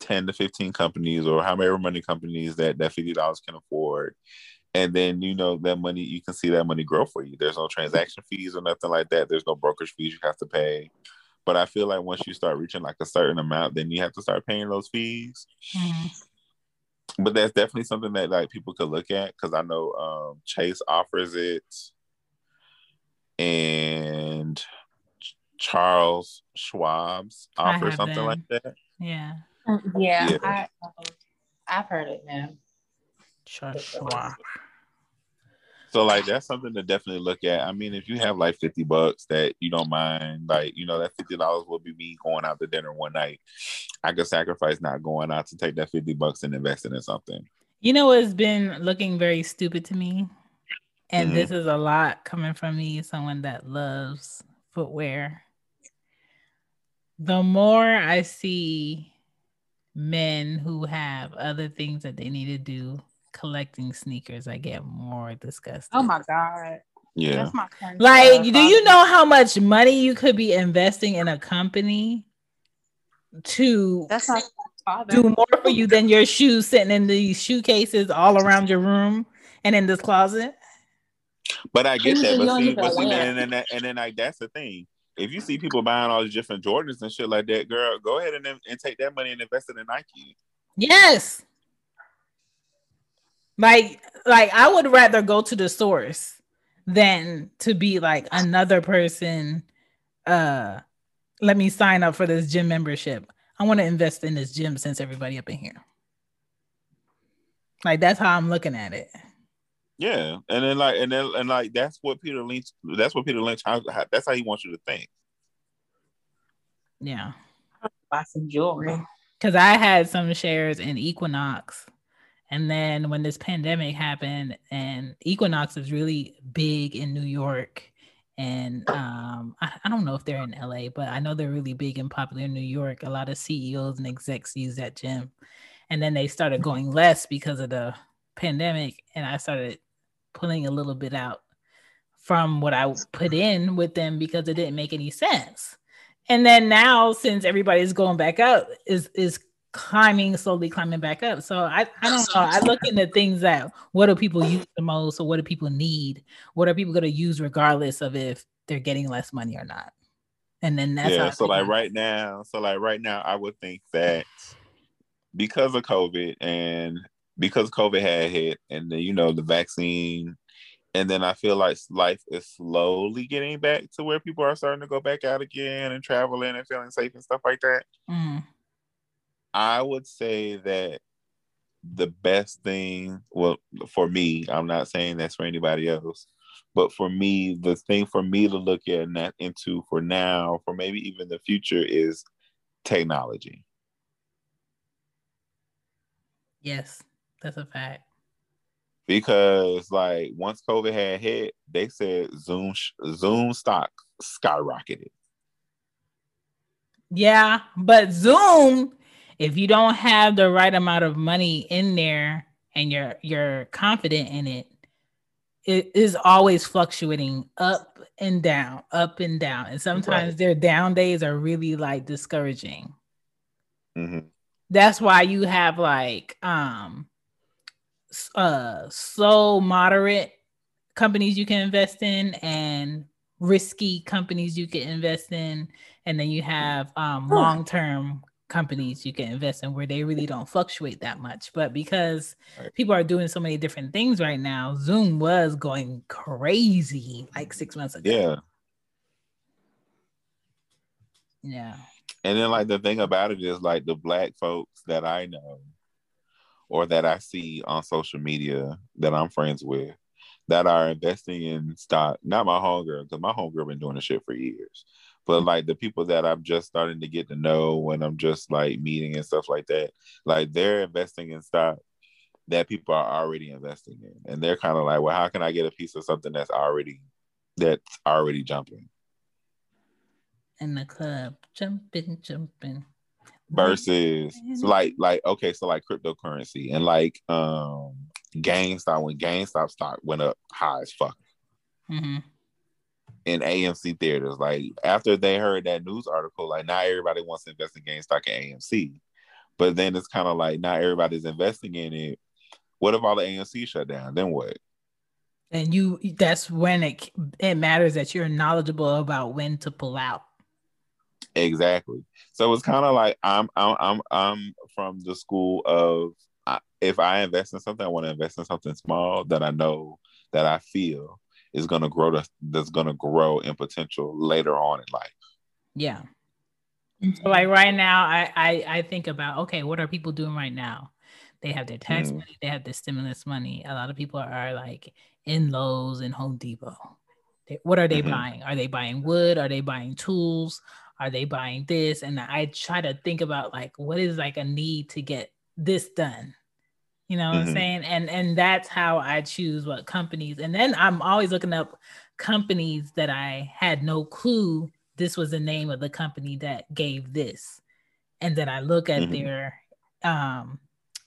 10 to 15 companies or however many companies that that $50 can afford and then you know that money you can see that money grow for you there's no transaction fees or nothing like that there's no brokerage fees you have to pay but i feel like once you start reaching like a certain amount then you have to start paying those fees mm-hmm. But that's definitely something that like people could look at because i know um, chase offers it and charles schwab's offer something them. like that yeah yeah, yeah. I, i've heard it now Charles Schwab. So like that's something to definitely look at. I mean, if you have like fifty bucks that you don't mind, like you know that fifty dollars will be me going out to dinner one night. I could sacrifice not going out to take that fifty bucks and invest it in something. You know what's been looking very stupid to me, and mm-hmm. this is a lot coming from me, someone that loves footwear. The more I see men who have other things that they need to do collecting sneakers, I get more oh disgusted. Oh my god. Yeah. That's my like, do you know how much money you could be investing in a company to that's not do more for you than your shoes sitting in these shoe cases all around your room and in this closet? But I get that, but see, but see and, then, and then like that's the thing. If you see people buying all these different Jordans and shit like that, girl, go ahead and, and take that money and invest it in Nike. Yes. Like, like I would rather go to the source than to be like another person. Uh, let me sign up for this gym membership. I want to invest in this gym since everybody up in here. Like that's how I'm looking at it. Yeah, and then like, and then and like that's what Peter Lynch. That's what Peter Lynch. How, how, that's how he wants you to think. Yeah. Buy some jewelry. Because I had some shares in Equinox and then when this pandemic happened, and Equinox is really big in New York, and um, I, I, don't know if they're in LA, but I know they're really big and popular in New York. A lot of CEOs and execs use that gym, and then they started going less because of the pandemic, and I started pulling a little bit out from what I put in with them because it didn't make any sense. And then now, since everybody's going back up, is is climbing slowly climbing back up. So i i don't know. I <laughs> look into things that what do people use the most or what do people need? What are people going to use regardless of if they're getting less money or not? And then that's yeah so like right now so like right now i would think that because of covid and because covid had hit and then you know the vaccine and then i feel like life is slowly getting back to where people are starting to go back out again and traveling and feeling safe and stuff like that. Mm I would say that the best thing, well, for me, I'm not saying that's for anybody else, but for me, the thing for me to look at and that into for now, for maybe even the future, is technology. Yes, that's a fact. Because like once COVID had hit, they said Zoom Zoom stock skyrocketed. Yeah, but Zoom if you don't have the right amount of money in there and you're you're confident in it, it is always fluctuating up and down, up and down. And sometimes right. their down days are really like discouraging. Mm-hmm. That's why you have like um uh so moderate companies you can invest in and risky companies you can invest in and then you have um long-term companies you can invest in where they really don't fluctuate that much. But because right. people are doing so many different things right now, Zoom was going crazy like six months ago. Yeah. Yeah. And then like the thing about it is like the black folks that I know or that I see on social media that I'm friends with that are investing in stock, not my homegirl, because my homegirl been doing the shit for years but like the people that I'm just starting to get to know when I'm just like meeting and stuff like that, like they're investing in stock that people are already investing in, and they're kind of like, well, how can I get a piece of something that's already that's already jumping? In the club, jumping, jumping. Versus so like like okay, so like cryptocurrency and like um GameStop when GameStop stock went up high as fuck. Mm-hmm in AMC theaters. Like after they heard that news article, like now everybody wants to invest in GameStop and AMC. But then it's kind of like not everybody's investing in it. What if all the AMC shut down? Then what? And you that's when it it matters that you're knowledgeable about when to pull out. Exactly. So it's kind of like I'm I'm I'm I'm from the school of if I invest in something, I want to invest in something small that I know that I feel is going to grow to, that's going to grow in potential later on in life. Yeah. So like right now, I, I I think about okay, what are people doing right now? They have their tax Mhm. money, they have their stimulus money. A lot of people are like in Lowe's and Home Depot. They- what are they Mhm. buying? Are they buying wood? Are they buying tools? Are they buying this? And I try to think about like what is like a need to get this done. You know what I'm Mhm. saying? And and that's how I choose what companies. And then I'm always looking up companies that I had no clue this was the name of the company that gave this. And then I look at Mhm. their um,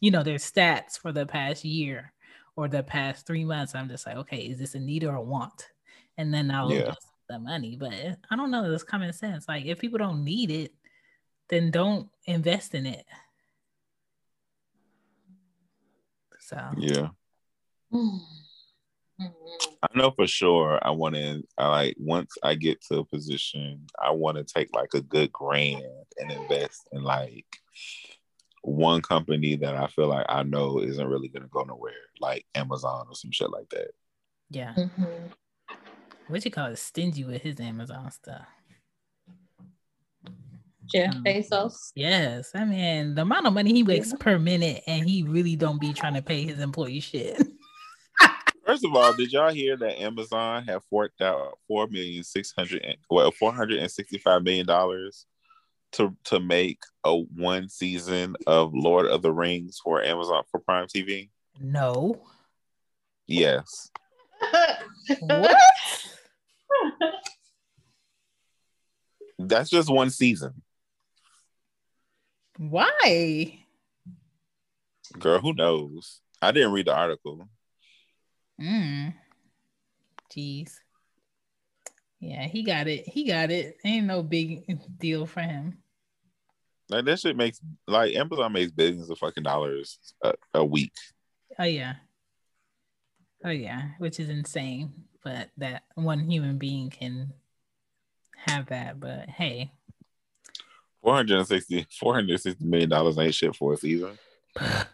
you know, their stats for the past year or the past three months. I'm just like, okay, is this a need or a want? And then I'll Yeah. the money. But I don't know, it's common sense. Like if people don't need it, then don't invest in it. So Yeah. Mhm. I know for sure I want to I like once I get to a position, I want to take like a good grand and invest in like one company that I feel like I know isn't really gonna go nowhere, like Amazon or some shit like that. yeah. Mhm. What you call it? Stingy with his Amazon stuff. Jeff Mm. Bezos. Yes, I mean the amount of money he makes per minute, and he really don't be trying to pay his employee shit. <laughs> <laughs> First of all, did y'all hear that Amazon have forked out four million six hundred well four hundred and sixty five million dollars to to make a one season of Lord of the Rings for Amazon for Prime TV? no, Yes. <laughs> what? That's just one season. Why? Girl, who knows? I didn't read the article. Mm. Jeez. Yeah, he got it. He got it. Ain't no big deal for him. Like that shit makes like Amazon makes billions of fucking dollars a, a week. Oh yeah. Oh yeah, which is insane. But that one human being can have that. But hey, 460 460 million dollars ain't shit for a season. I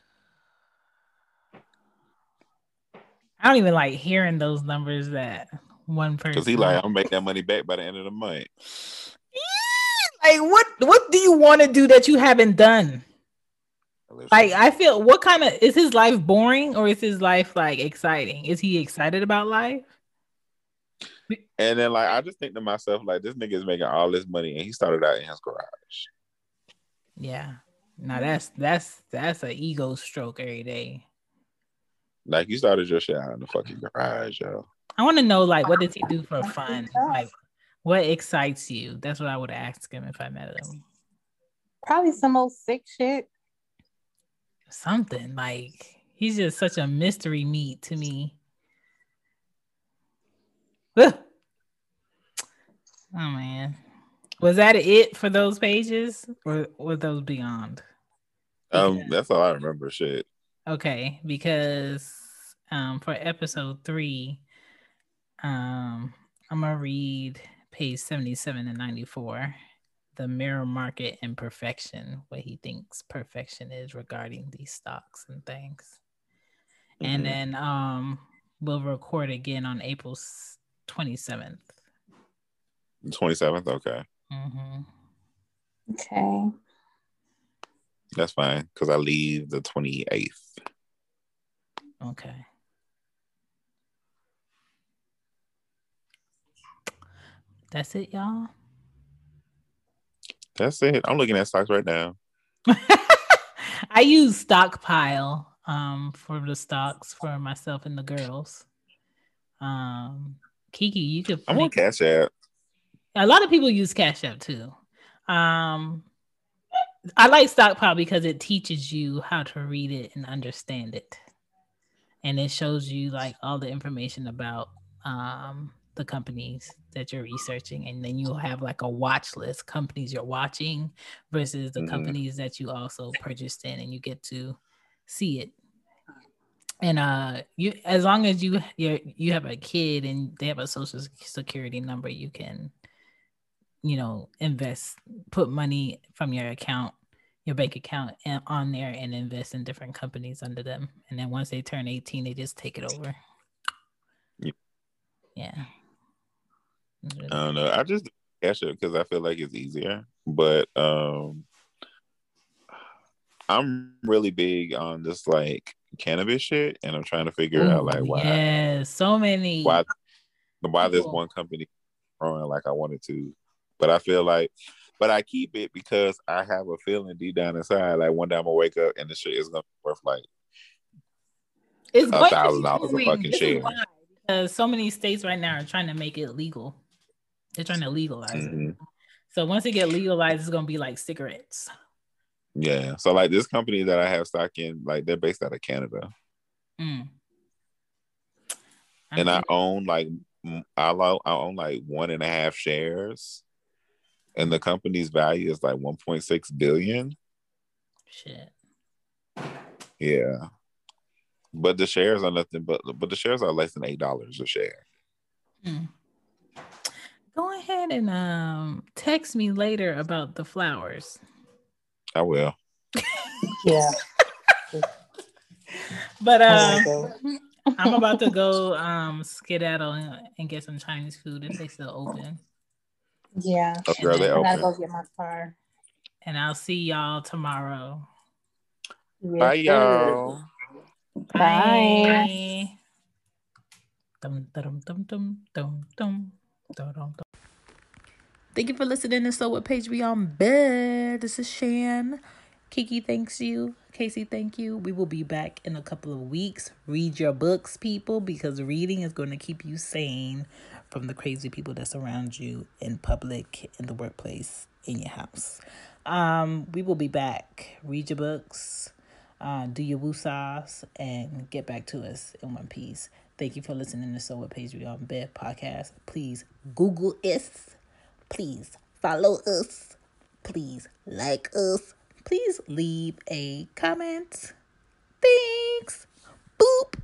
don't even like hearing those numbers that one person. Because he like, I'm gonna make that money back by the end of the month. like what? What do you want to do that you haven't done? Like I feel, what kind of is his life boring or is his life like exciting? Is he excited about life? And then like I just think to myself, like this nigga is making all this money and he started out in his garage. Yeah. Now that's that's that's an ego stroke every day. Like you started your shit out in the fucking garage, yo. I want to know like what does he do for fun? Like what excites you? That's what I would ask him if I met him. Probably some old sick shit. Something like he's just such a mystery meat to me. Ugh. <sighs> Oh man. Was that it for those pages or were those beyond? Um, Yeah. that's all I remember. Shit. Okay, because um for episode three, um I'm gonna read page 77 and 94, the mirror market and perfection, what he thinks perfection is regarding these stocks and things. And Mhm. then um we'll record again on April s- 27th. Twenty seventh. Okay, hmm Okay. that's fine because I leave the twenty eighth. Okay. That's it, y'all. That's it. I'm looking at stocks right now. <laughs> I use stockpile um for the stocks for myself and the girls. Um Kiki, you could I'm on Cash App. a lot of people use Cash App too. Um I like stockpile because it teaches you how to read it and understand it. And it shows you like all the information about um the companies that you're researching and then you'll have like a watch list companies you're watching versus the Mhm. companies that you also purchased in and you get to see it and uh you as long as you you you have a kid and they have a social security number you can you know invest put money from your account your bank account and on there and invest in different companies under them and then once they turn 18 they just take it over Yep. yeah I don't know. I just cash it because I feel like it's easier. But um I'm really big on this like cannabis shit, and I'm trying to figure out like why yeah so many why why this one company growing like I wanted to. But I feel like, but I keep it because I have a feeling deep down inside, like one day I'm gonna wake up and the shit is gonna be worth like it's a thousand dollars a fucking share. because so many states right now are trying to make it legal they're trying to legalize it Mhm. so once it get legalized it's to be like cigarettes Yeah. So like this company that I have stock in, like they're based out of Canada. Mm. and I own like I lo- I own like one and a half shares, and the company's value is like one point six billion. shit Yeah, but the shares are nothing but but the shares are less than eight dollars a share. Mm. Go ahead and um text me later about the flowers. I will. yeah. but um, I'm about to go <laughs> um, skedaddle and, get some Chinese food if they still open. Yeah. Oh, I'll open. I go get my car. And I'll see y'all tomorrow. Bye, y'all. Bye. Bye. Dum, dum, dum, dum, dum, dum, dum, dum. Thank you for listening to So What Page We on Bed. This is Shan. Kiki thanks you. Casey, thank you. We will be back in a couple of weeks. Read your books, people, because reading is going to keep you sane from the crazy people that surround you in public, in the workplace, in your house. Um, we will be back. Read your books, uh, do your woosahs, and get back to us in one piece. Thank you for listening to So What Page We on Bed podcast. Please Google us. Please follow us. Please like us. Please leave a comment. Thanks. Boop.